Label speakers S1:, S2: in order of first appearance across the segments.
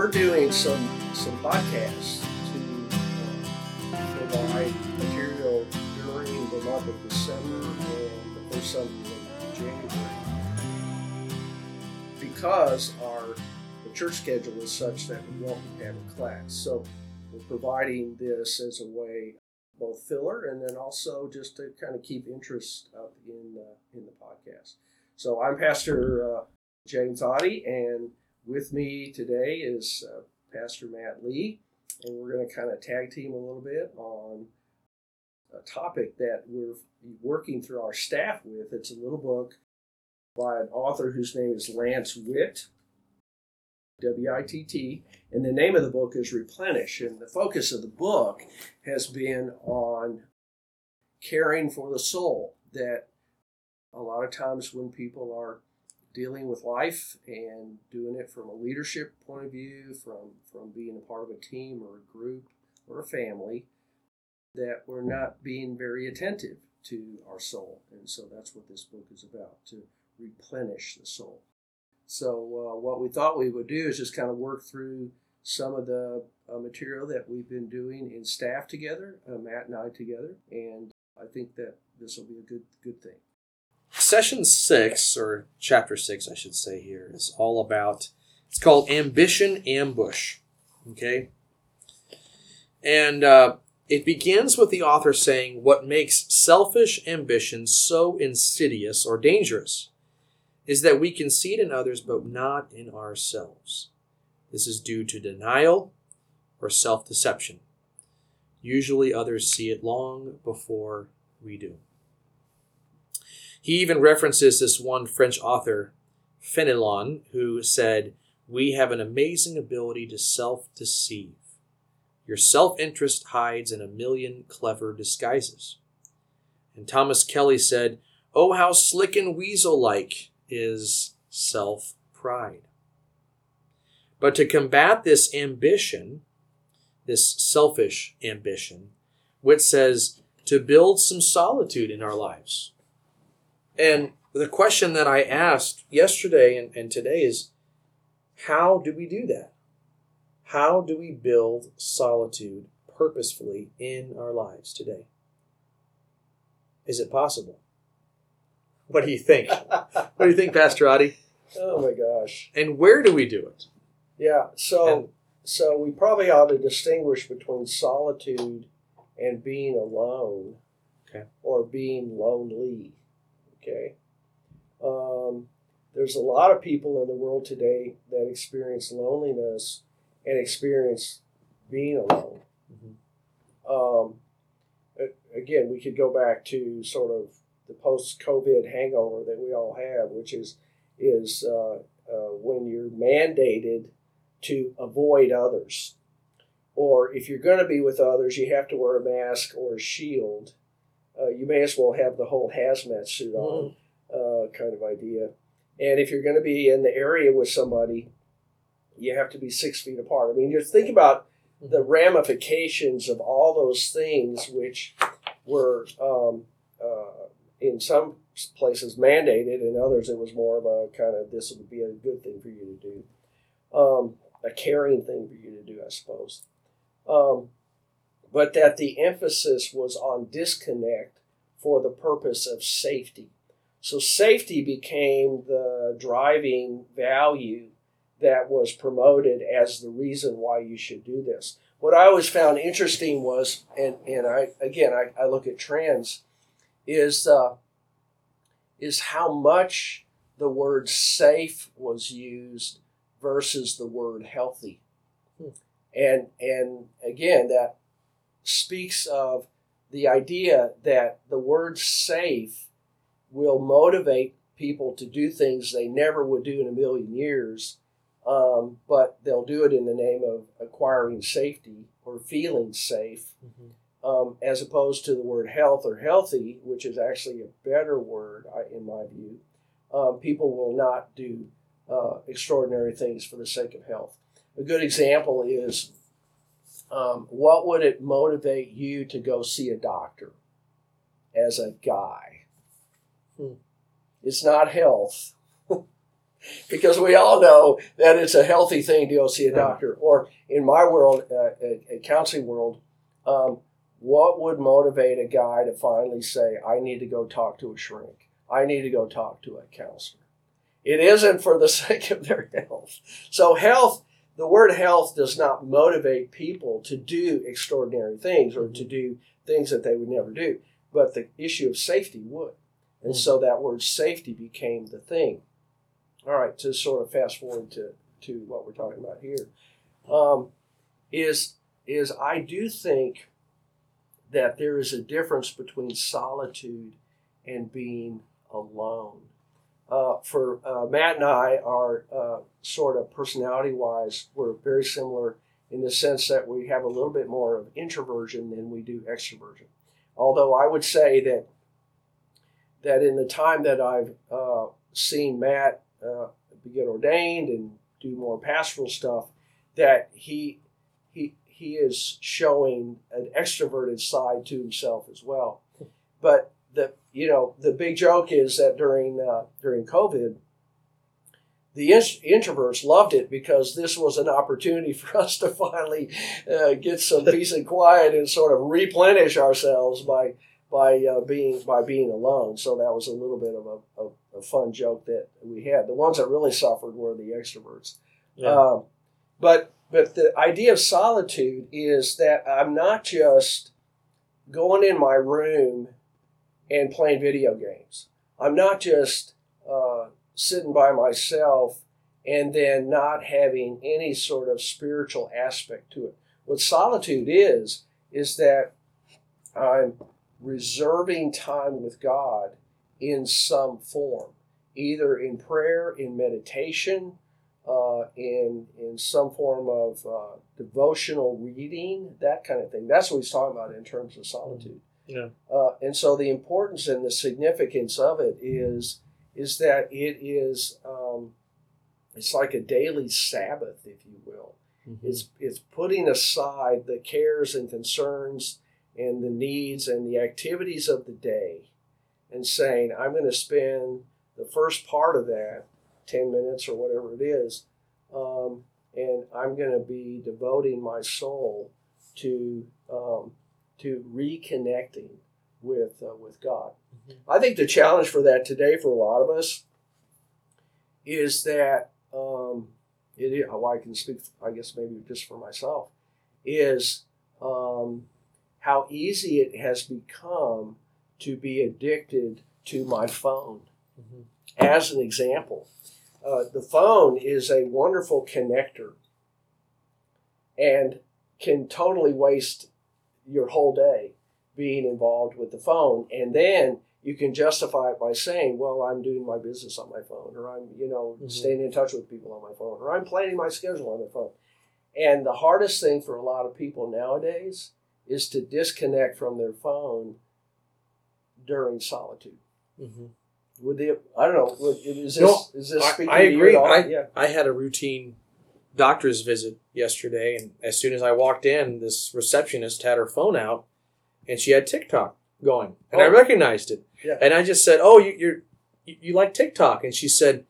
S1: we're doing some some podcasts to uh, provide material during the month of December and the first Sunday of January because our the church schedule is such that we won't be having class. So we're providing this as a way both filler and then also just to kind of keep interest up in uh, in the podcast. So I'm Pastor uh, James Oddie, and with me today is uh, Pastor Matt Lee, and we're going to kind of tag team a little bit on a topic that we're working through our staff with. It's a little book by an author whose name is Lance Witt, W I T T, and the name of the book is Replenish. And the focus of the book has been on caring for the soul. That a lot of times when people are dealing with life and doing it from a leadership point of view, from, from being a part of a team or a group or a family, that we're not being very attentive to our soul. And so that's what this book is about to replenish the soul. So, uh, what we thought we would do is just kind of work through some of the uh, material that we've been doing in staff together, uh, Matt and I together, and I think that this will be a good good thing.
S2: Session six, or chapter six, I should say here, is all about. It's called ambition ambush. Okay, and uh, it begins with the author saying what makes selfish ambition so insidious or dangerous is that we can see it in others but not in ourselves. This is due to denial or self deception. Usually, others see it long before we do. He even references this one French author, Fenelon, who said, We have an amazing ability to self deceive. Your self interest hides in a million clever disguises. And Thomas Kelly said, Oh, how slick and weasel like is self pride. But to combat this ambition, this selfish ambition, Witt says to build some solitude in our lives. And the question that I asked yesterday and, and today is how do we do that? How do we build solitude purposefully in our lives today? Is it possible? What do you think? what do you think, Pastor Oddie?
S1: Oh my gosh.
S2: And where do we do it?
S1: Yeah, so
S2: And-
S1: so we probably ought to distinguish between solitude and being alone,
S2: Okay.
S1: or being lonely. Okay, um, there's a lot of people in the world today that experience loneliness and experience being alone. Um, again, we could go back to sort of the post-COVID hangover that we all have, which is is uh, uh, when you're mandated to avoid others. Or if you're going to be with others, you have to wear a mask or a shield. Uh, you may as well have the whole hazmat suit on, uh, kind of idea. And if you're going to be in the area with somebody, you have to be six feet apart. I mean, just think about the ramifications of all those things, which were um, uh, in some places mandated, in others it was more of a kind of this would be a good thing for you to do um, a caring thing for you to do, I suppose. Um, but that the emphasis was on disconnect for the purpose of safety. So safety became the driving value that was promoted as the reason why you should do this. What I always found interesting was, and, and I again I, I look at trends, is uh, is how much the word safe was used versus the word healthy.
S2: Hmm.
S1: And and again that speaks of the idea that the word safe will motivate people to do things they never would do in a million years, um, but they'll do it in the name of acquiring safety or feeling safe, um, as opposed to the word health or healthy, which is actually a better word in my view. Um, people will not do uh, extraordinary things for the sake of health. A good example is um, what would it motivate you to go see a doctor as a guy?
S2: Hmm.
S1: It's not health. because we all know that it's a healthy thing to go see a doctor. Or in my world, uh, a, a counseling world, um, what would motivate a guy to finally say, I need to go talk to a shrink? I need to go talk to a counselor. It isn't for the sake of their health. So, health, the word health does not motivate people to do extraordinary things or to do things that they would never do. But the issue of safety would. And so that word safety became the thing. All right, to sort of fast forward to, to what we're talking about here, um, is is I do think that there is a difference between solitude and being alone. Uh, for uh, Matt and I, are uh, sort of personality wise, we're very similar in the sense that we have a little bit more of introversion than we do extroversion. Although I would say that that in the time that I've uh, seen Matt uh, get ordained and do more pastoral stuff, that he he he is showing an extroverted side to himself as well. But the you know the big joke is that during uh, during COVID, the introverts loved it because this was an opportunity for us to finally uh, get some peace and quiet and sort of replenish ourselves by by uh, being by being alone. So that was a little bit of a, a, a, fun joke that we had. The ones that really suffered were the extroverts. Yeah. Um, but but the idea of solitude is that I'm not just going in my room and playing video games. I'm not just uh, sitting by myself and then not having any sort of spiritual aspect to it. What solitude is, is that I'm reserving time with God in some form, either in prayer, in meditation, uh, in in some form of uh, devotional reading, that kind of thing. That's what he's talking about in terms of solitude.
S2: Yeah.
S1: Uh, and so the importance and the significance of it is is that it is um, it's like a daily Sabbath, if you will. Mm-hmm. It's it's putting aside the cares and concerns and the needs and the activities of the day and saying, I'm going to spend the first part of that, 10 minutes or whatever it is, um, and I'm going to be devoting my soul to, um, to reconnecting with, uh, with God. Mm-hmm. I think the challenge for that today for a lot of us is that um, it, well, I can speak, I guess maybe just for myself, is um, how easy it has become to be addicted to my phone. Mm-hmm. As an example, uh, the phone is a wonderful connector and can totally waste your whole day being involved with the phone. And then you can justify it by saying, well, I'm doing my business on my phone, or I'm, you know, mm-hmm. staying in touch with people on my phone, or I'm planning my schedule on my phone. And the hardest thing for a lot of people nowadays is to disconnect from their phone during solitude. Mm-hmm. Would they? I don't know. Is this? No, is this?
S2: I, I agree. I, yeah. I had a routine doctor's visit yesterday, and as soon as I walked in, this receptionist had her phone out, and she had TikTok going, and oh. I recognized it.
S1: Yeah.
S2: And I just said, "Oh, you, you're you, you like TikTok?" And she said,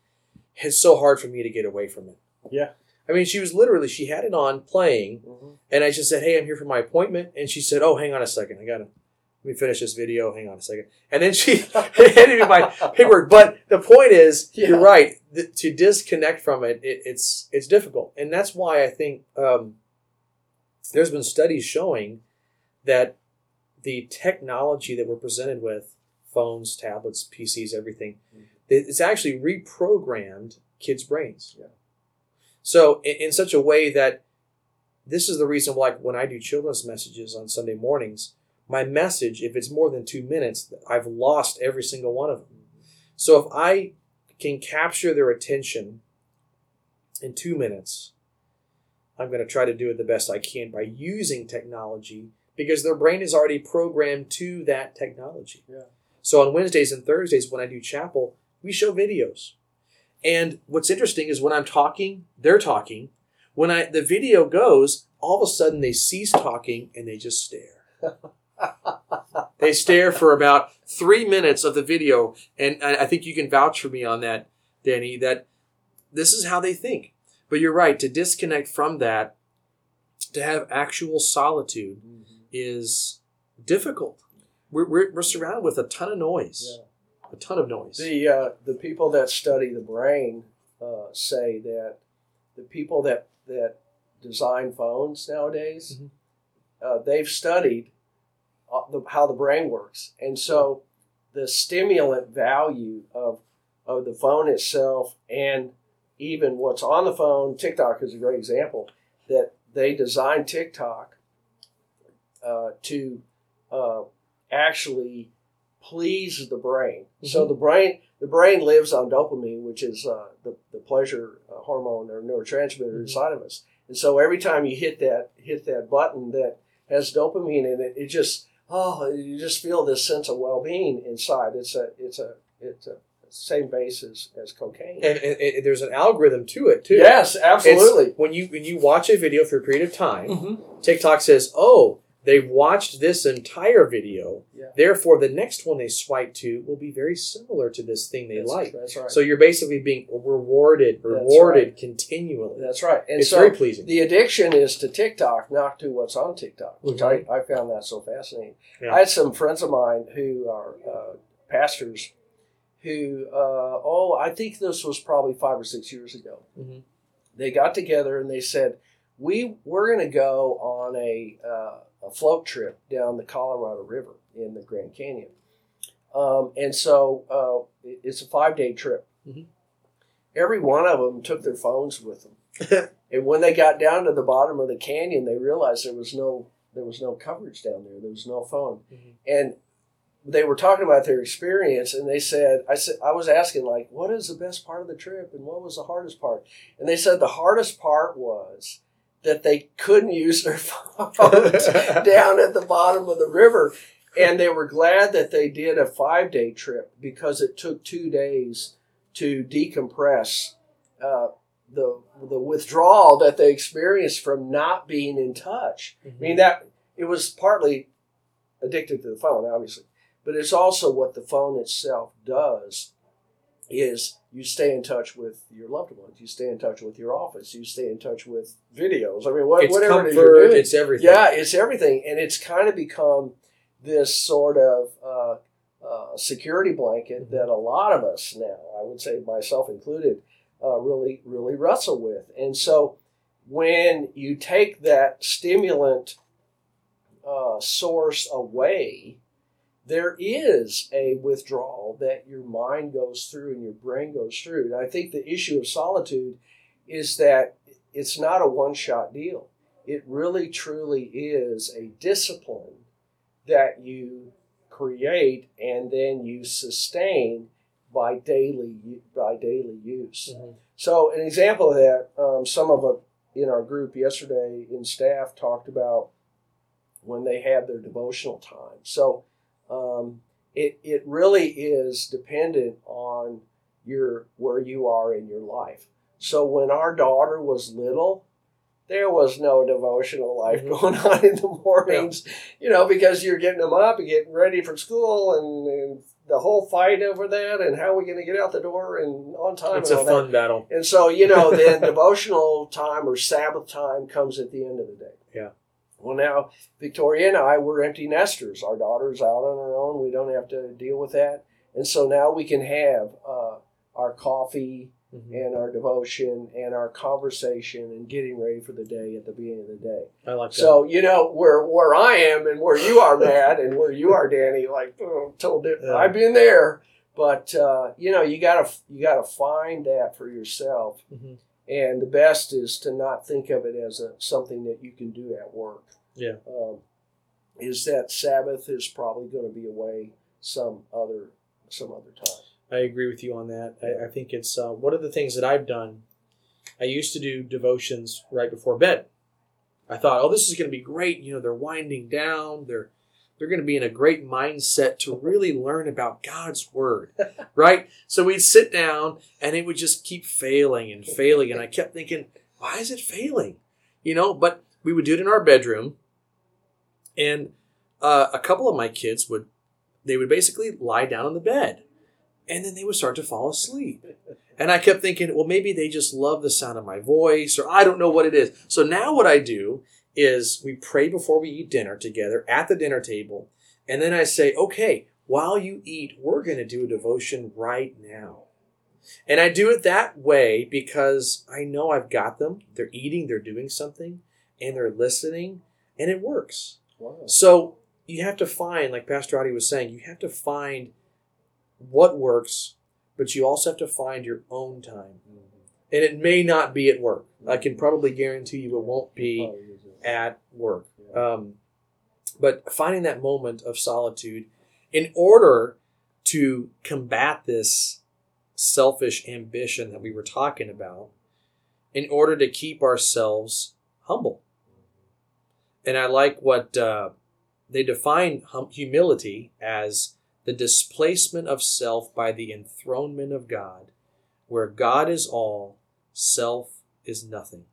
S2: "It's so hard for me to get away from it."
S1: Yeah.
S2: I mean, she was literally she had it on playing, mm-hmm. and I just said, "Hey, I'm here for my appointment," and she said, "Oh, hang on a second, I gotta let me finish this video. Hang on a second, and then she handed me my paperwork. But the point is, yeah. you're right. Th- to disconnect from it, it, it's it's difficult, and that's why I think um, there's been studies showing that the technology that we're presented with phones, tablets, PCs, everything, mm-hmm. it's actually reprogrammed kids' brains.
S1: Yeah.
S2: So in, in such a way that this is the reason why when I do children's messages on Sunday mornings, my message, if it's more than two minutes, I've lost every single one of them. So if I can capture their attention in two minutes, I'm going to try to do it the best I can by using technology because their brain is already programmed to that technology.
S1: Yeah.
S2: So on Wednesdays and Thursdays when I do chapel, we show videos. And what's interesting is when I'm talking, they're talking. When I the video goes, all of a sudden they cease talking and they just stare. they stare for about three minutes of the video, and I think you can vouch for me on that, Danny. That this is how they think. But you're right to disconnect from that, to have actual solitude is difficult. We're, we're, we're surrounded with a ton of noise,
S1: Yeah.
S2: a ton of noise.
S1: The uh, the people that study the brain uh, say that the people that that design phones nowadays,
S2: Mhm.
S1: uh, they've studied uh, the, how the brain works, and so the stimulant value of of the phone itself and even what's on the phone. TikTok is a great example that they designed TikTok uh, to uh, actually please the brain. So the brain the brain lives on dopamine, which is uh, the, the pleasure uh, hormone or neurotransmitter
S2: Mhm.
S1: inside of us. And so every time you hit that hit that button that has dopamine in it, it just oh you just feel this sense of well being inside. It's a it's a it's a same base as, cocaine.
S2: and, and, and there's an algorithm to it too.
S1: yes,
S2: It's-
S1: absolutely.
S2: when you when you watch a video for a period of time,
S1: Mhm.
S2: TikTok says, "Oh, they've watched this entire video.
S1: Yeah.
S2: Therefore, the next one they swipe to will be very similar to this thing they
S1: That's,
S2: like."
S1: that's right.
S2: So you're basically being rewarded, rewarded continually.
S1: that's right. And
S2: it's
S1: so
S2: very pleasing.
S1: the addiction is to TikTok, not to what's on TikTok, which I, I found that so fascinating.
S2: Yeah.
S1: I had some friends of mine who are uh, pastors who, uh, oh, I think this was probably five or six years ago.
S2: Mhm.
S1: They got together and they said, we, we're going to go on a, uh, a float trip down the Colorado River in the Grand Canyon. Um, and so uh, it- it's a five day trip.
S2: Mhm.
S1: Every one of them took their phones with them. And when they got down to the bottom of the canyon, they realized there was no there was no coverage down there. There was no phone,
S2: Mhm.
S1: and they were talking about their experience. And they said, "I said I was asking like, what is the best part of the trip, and what was the hardest part?" And they said the hardest part was that they couldn't use their phones down at the bottom of the river. And they were glad that they did a five day trip because it took two days to decompress uh, the the withdrawal that they experienced from not being in touch. I mean that it was partly addicted to the phone, obviously, but it's also what the phone itself does is you stay in touch with your loved ones, you stay in touch with your office, you stay in touch with videos. I mean, what,
S2: it's
S1: whatever
S2: comfort.
S1: it is you're doing.
S2: It's everything.
S1: Yeah, it's everything, and it's kind of become this sort of uh, uh, security blanket that a lot of us now, I would say myself included, uh, really really wrestle with. And so, when you take that stimulant uh, source away, there is a withdrawal that your mind goes through and your brain goes through. And I think the issue of solitude is that it's not a one shot deal it really truly is a discipline that you create and then you sustain by daily by daily use.
S2: Mhm.
S1: So an example of that, um, some of us in our group yesterday in staff talked about when they had their devotional time. So um, it it really is dependent on your where you are in your life. So when our daughter was little, there was no devotional life
S2: Mhm.
S1: going on in the mornings, you know, because you're getting them up and getting ready for school and, and the whole fight over that and how are we going to get out the door and on time
S2: It's a
S1: all that.
S2: fun battle.
S1: And so, you know, then devotional time or Sabbath time comes at the end of the day.
S2: Yeah.
S1: Well, now, Victoria and I, we're empty nesters. Our daughter's out on her own. We don't have to deal with that. And so now we can have uh, our coffee
S2: Mhm.
S1: and our devotion and our conversation and getting ready for the day at the beginning of the day.
S2: I like that.
S1: So, you know, where where I am and where you are, Matt, and where you are, Danny, like oh, told it,
S2: Yeah.
S1: I've been there. But uh, you know, you gotta you gotta find that for yourself.
S2: Mhm.
S1: And the best is to not think of it as a something that you can do at work.
S2: Yeah.
S1: Um, is that Sabbath is probably going to be away some other some other time.
S2: I agree with you on that. I, I think it's uh, one of the things that I've done. I used to do devotions right before bed. I thought, oh, this is going to be great. You know, they're winding down. They're they're going to be in a great mindset to really learn about God's word, right? So we'd sit down, and it would just keep failing and failing, and I kept thinking, why is it failing? You know, but we would do it in our bedroom, and uh, a couple of my kids would they would basically lie down on the bed and then they would start to fall asleep. And I kept thinking, well, maybe they just love the sound of my voice, or I don't know what it is. So now what I do is we pray before we eat dinner together at the dinner table. And then I say, okay, while you eat, we're going to do a devotion right now. And I do it that way because I know I've got them. They're eating, they're doing something, and they're listening, and it works.
S1: Wow.
S2: So you have to find, like Pastor Oddie was saying, you have to find what works, but you also have to find your own time. Mm-hmm. And it may not be at work. I can mm-hmm. probably guarantee you it won't be
S1: oh, isn't.
S2: At work.
S1: Yeah.
S2: Um, but finding that moment of solitude in order to combat this selfish ambition that we were talking about, in order to keep ourselves humble. And I like what uh, they define hum- humility as the displacement of self by the enthronement of God, where God is all, self is nothing.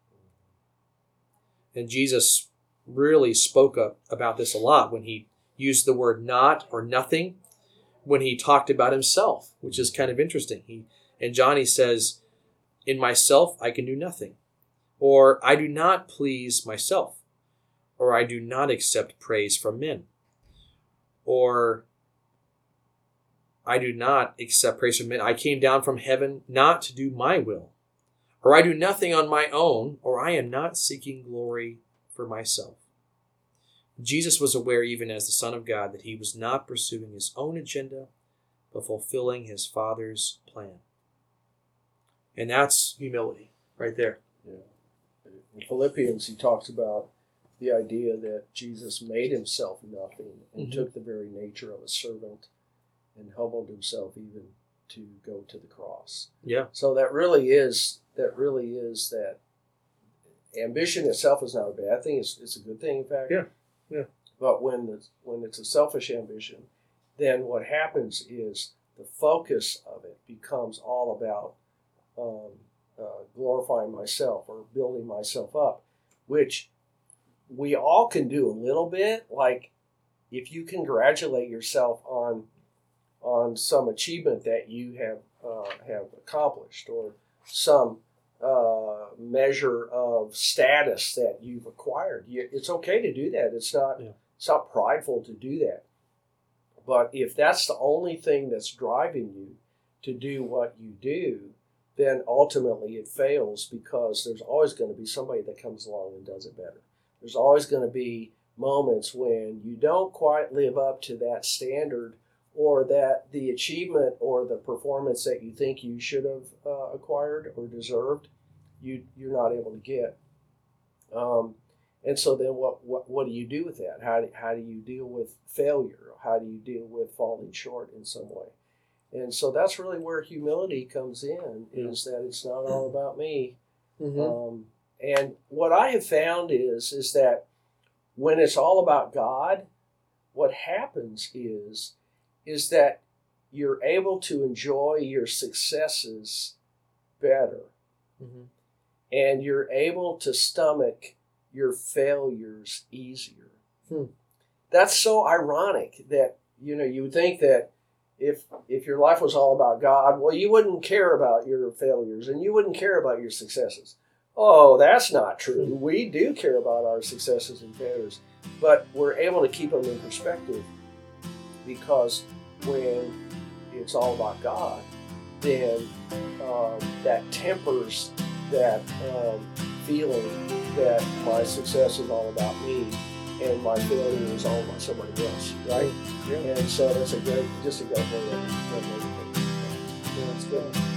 S2: And Jesus really spoke up about this a lot when he used the word not or nothing when he talked about himself, which is kind of interesting. He and Johnny says, "In myself I can do nothing," or "I do not please myself," or "I do not accept praise from men," or "I do not accept praise from men. I came down from heaven not to do my will." Or I do nothing on my own, or I am not seeking glory for myself. Jesus was aware, even as the Son of God, that he was not pursuing his own agenda, but fulfilling his Father's plan. And that's humility right there.
S1: In Philippians, he talks about the idea that Jesus made himself nothing and
S2: Mhm.
S1: took the very nature of a servant and humbled himself even to go to the cross.
S2: Yeah.
S1: So that really is really is that ambition itself is not a bad thing. It's, it's a good thing, in fact.
S2: Yeah, yeah.
S1: But when it's, when it's a selfish ambition, then what happens is the focus of it becomes all about um, uh, glorifying myself or building myself up, which we all can do a little bit. Like if you congratulate yourself on on some achievement that you have uh, have accomplished or some uh, measure of status that you've acquired. You, it's okay to do that. It's not
S2: Yeah.
S1: it's not prideful to do that. But if that's the only thing that's driving you to do what you do, then ultimately it fails because there's always going to be somebody that comes along and does it better. There's always going to be moments when you don't quite live up to that standard or that the achievement or the performance that you think you should have uh, acquired or deserved, you you're not able to get. Um, and so then what, what what do you do with that? How do, how do you deal with failure? How do you deal with falling short in some way? And so that's really where humility comes in, is that it's not all about me. Um, and what I have found is is that when it's all about God, what happens is is that you're able to enjoy your successes better,
S2: Mhm.
S1: and you're able to stomach your failures easier.
S2: Hmm.
S1: That's so ironic that you know you would think that if if your life was all about God, well, you wouldn't care about your failures and you wouldn't care about your successes. Oh, that's not true. We do care about our successes and failures, but we're able to keep them in perspective because when it's all about God, then um, that tempers that um, feeling that my success is all about me and my failure is all about somebody else, right?
S2: Yeah.
S1: And so that's a great, just a great way to, great way to think. Yeah, it's good.